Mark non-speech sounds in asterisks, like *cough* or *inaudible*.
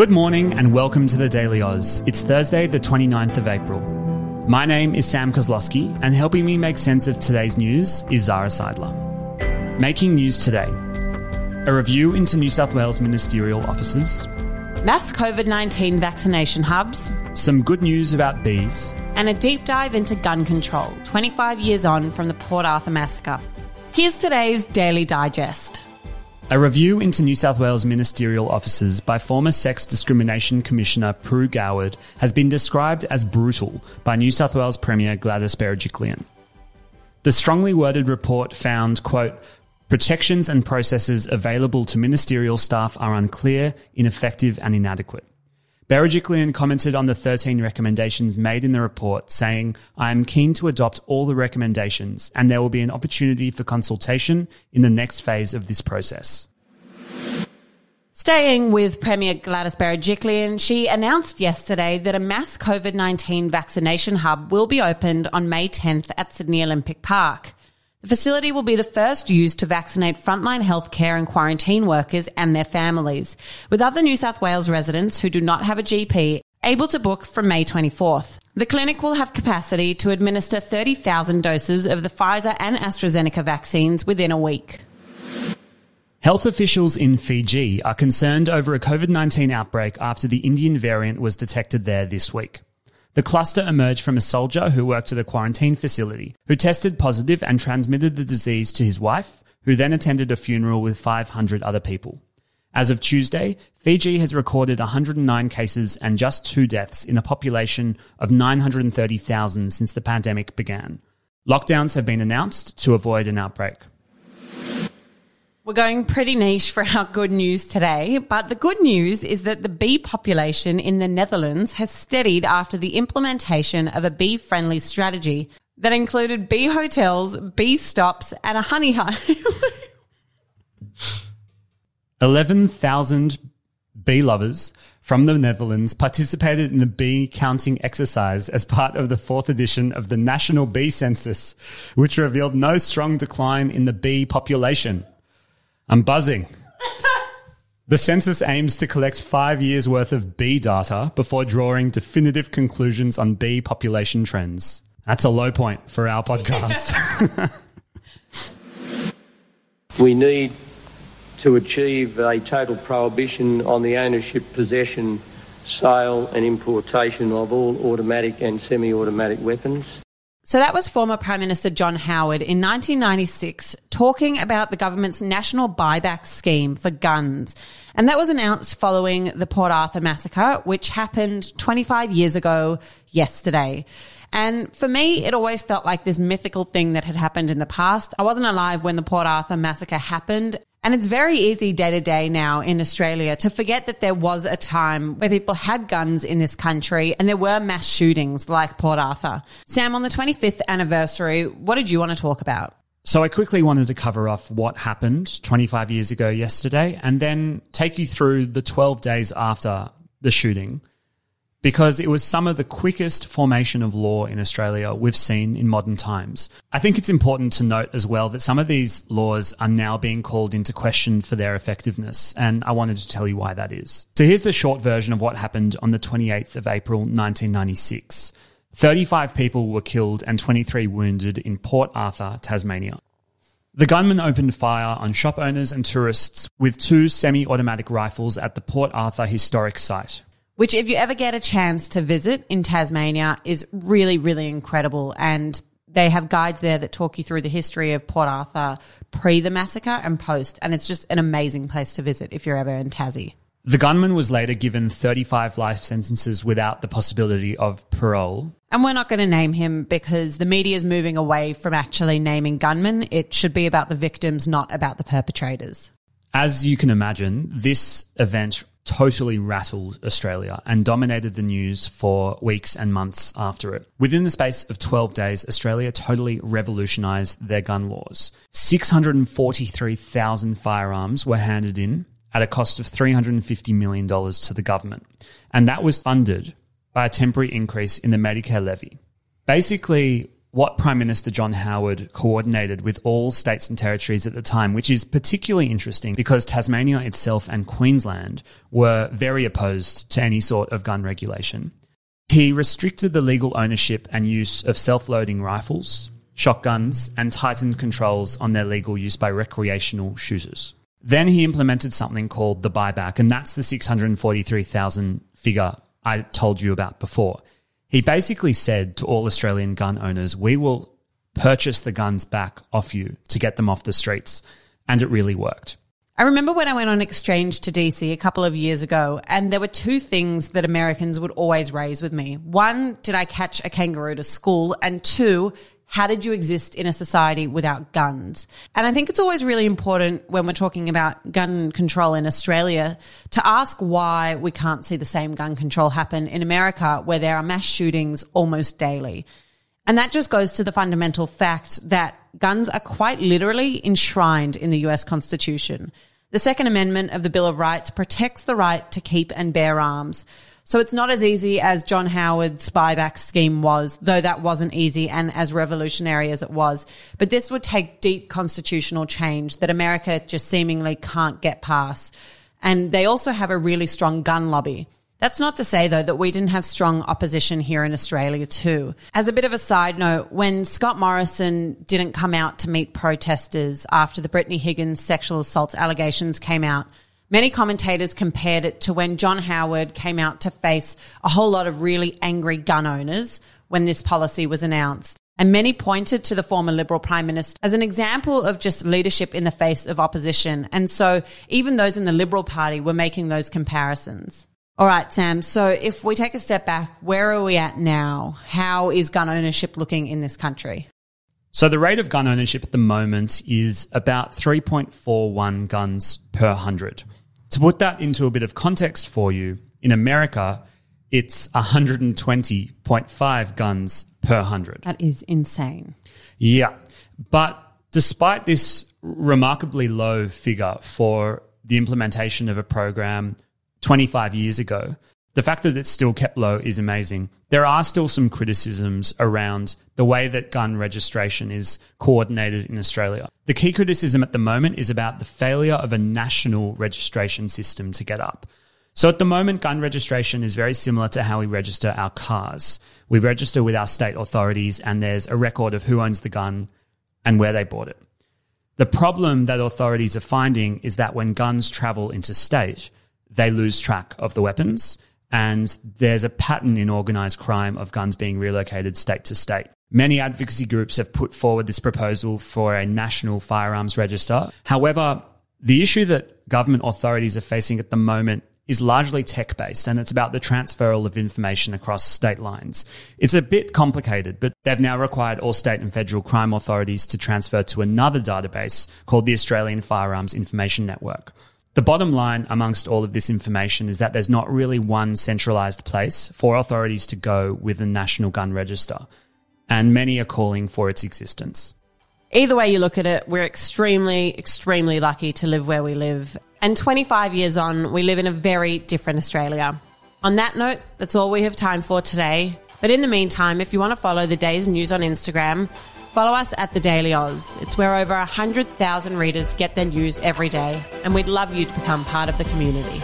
Good morning and welcome to the Daily Aus. It's Thursday, the 29th of April. My name is Sam Koslowski, and helping me make sense of today's news is Zara Seidler. Making news today a review into New South Wales ministerial offices, mass COVID 19 vaccination hubs, some good news about bees, and a deep dive into gun control 25 years on from the Port Arthur massacre. Here's today's Daily Digest. A review into New South Wales ministerial offices by former Sex Discrimination Commissioner Pru Goward has been described as brutal by New South Wales Premier Gladys Berejiklian. The strongly worded report found, quote, protections and processes available to ministerial staff are unclear, ineffective, and inadequate. Berejiklian commented on the 13 recommendations made in the report, saying, I am keen to adopt all the recommendations, and there will be an opportunity for consultation in the next phase of this process. Staying with Premier Gladys Berejiklian, she announced yesterday that a mass COVID 19 vaccination hub will be opened on May 10th at Sydney Olympic Park. The facility will be the first used to vaccinate frontline healthcare and quarantine workers and their families, with other New South Wales residents who do not have a GP able to book from May 24th. The clinic will have capacity to administer 30,000 doses of the Pfizer and AstraZeneca vaccines within a week. Health officials in Fiji are concerned over a COVID 19 outbreak after the Indian variant was detected there this week. The cluster emerged from a soldier who worked at a quarantine facility, who tested positive and transmitted the disease to his wife, who then attended a funeral with 500 other people. As of Tuesday, Fiji has recorded 109 cases and just two deaths in a population of 930,000 since the pandemic began. Lockdowns have been announced to avoid an outbreak. We're going pretty niche for our good news today, but the good news is that the bee population in the Netherlands has steadied after the implementation of a bee friendly strategy that included bee hotels, bee stops, and a honey hive. *laughs* 11,000 bee lovers from the Netherlands participated in a bee counting exercise as part of the fourth edition of the National Bee Census, which revealed no strong decline in the bee population. I'm buzzing. The census aims to collect five years worth of bee data before drawing definitive conclusions on bee population trends. That's a low point for our podcast. *laughs* we need to achieve a total prohibition on the ownership, possession, sale, and importation of all automatic and semi automatic weapons. So that was former Prime Minister John Howard in 1996 talking about the government's national buyback scheme for guns. And that was announced following the Port Arthur massacre, which happened 25 years ago yesterday. And for me, it always felt like this mythical thing that had happened in the past. I wasn't alive when the Port Arthur massacre happened. And it's very easy day to day now in Australia to forget that there was a time where people had guns in this country and there were mass shootings like Port Arthur. Sam, on the 25th anniversary, what did you want to talk about? So I quickly wanted to cover off what happened 25 years ago yesterday and then take you through the 12 days after the shooting because it was some of the quickest formation of law in Australia we've seen in modern times. I think it's important to note as well that some of these laws are now being called into question for their effectiveness, and I wanted to tell you why that is. So here's the short version of what happened on the 28th of April 1996. 35 people were killed and 23 wounded in Port Arthur, Tasmania. The gunman opened fire on shop owners and tourists with two semi automatic rifles at the Port Arthur historic site which if you ever get a chance to visit in Tasmania is really, really incredible. And they have guides there that talk you through the history of Port Arthur pre the massacre and post. And it's just an amazing place to visit if you're ever in Tassie. The gunman was later given 35 life sentences without the possibility of parole. And we're not going to name him because the media is moving away from actually naming gunmen. It should be about the victims, not about the perpetrators. As you can imagine, this event totally rattled Australia and dominated the news for weeks and months after it. Within the space of 12 days, Australia totally revolutionised their gun laws. 643,000 firearms were handed in at a cost of $350 million to the government. And that was funded by a temporary increase in the Medicare levy. Basically, what Prime Minister John Howard coordinated with all states and territories at the time, which is particularly interesting because Tasmania itself and Queensland were very opposed to any sort of gun regulation. He restricted the legal ownership and use of self loading rifles, shotguns, and tightened controls on their legal use by recreational shooters. Then he implemented something called the buyback, and that's the 643,000 figure I told you about before. He basically said to all Australian gun owners, we will purchase the guns back off you to get them off the streets. And it really worked. I remember when I went on exchange to DC a couple of years ago, and there were two things that Americans would always raise with me. One, did I catch a kangaroo to school? And two, how did you exist in a society without guns? And I think it's always really important when we're talking about gun control in Australia to ask why we can't see the same gun control happen in America where there are mass shootings almost daily. And that just goes to the fundamental fact that guns are quite literally enshrined in the US Constitution. The Second Amendment of the Bill of Rights protects the right to keep and bear arms. So it's not as easy as John Howard's buyback scheme was, though that wasn't easy and as revolutionary as it was. But this would take deep constitutional change that America just seemingly can't get past. And they also have a really strong gun lobby. That's not to say though that we didn't have strong opposition here in Australia too. As a bit of a side note, when Scott Morrison didn't come out to meet protesters after the Brittany Higgins sexual assault allegations came out, Many commentators compared it to when John Howard came out to face a whole lot of really angry gun owners when this policy was announced. And many pointed to the former Liberal Prime Minister as an example of just leadership in the face of opposition. And so even those in the Liberal Party were making those comparisons. All right, Sam. So if we take a step back, where are we at now? How is gun ownership looking in this country? So the rate of gun ownership at the moment is about 3.41 guns per 100. To put that into a bit of context for you, in America, it's 120.5 guns per 100. That is insane. Yeah. But despite this remarkably low figure for the implementation of a program 25 years ago, the fact that it's still kept low is amazing. There are still some criticisms around the way that gun registration is coordinated in Australia. The key criticism at the moment is about the failure of a national registration system to get up. So at the moment, gun registration is very similar to how we register our cars. We register with our state authorities and there's a record of who owns the gun and where they bought it. The problem that authorities are finding is that when guns travel interstate, they lose track of the weapons and there's a pattern in organised crime of guns being relocated state to state. Many advocacy groups have put forward this proposal for a national firearms register. However, the issue that government authorities are facing at the moment is largely tech based and it's about the transferal of information across state lines. It's a bit complicated, but they've now required all state and federal crime authorities to transfer to another database called the Australian Firearms Information Network. The bottom line amongst all of this information is that there's not really one centralized place for authorities to go with a national gun register, and many are calling for its existence. Either way you look at it, we're extremely, extremely lucky to live where we live. And 25 years on, we live in a very different Australia. On that note, that's all we have time for today. But in the meantime, if you want to follow the day's news on Instagram, Follow us at The Daily Aus. It's where over 100,000 readers get their news every day, and we'd love you to become part of the community.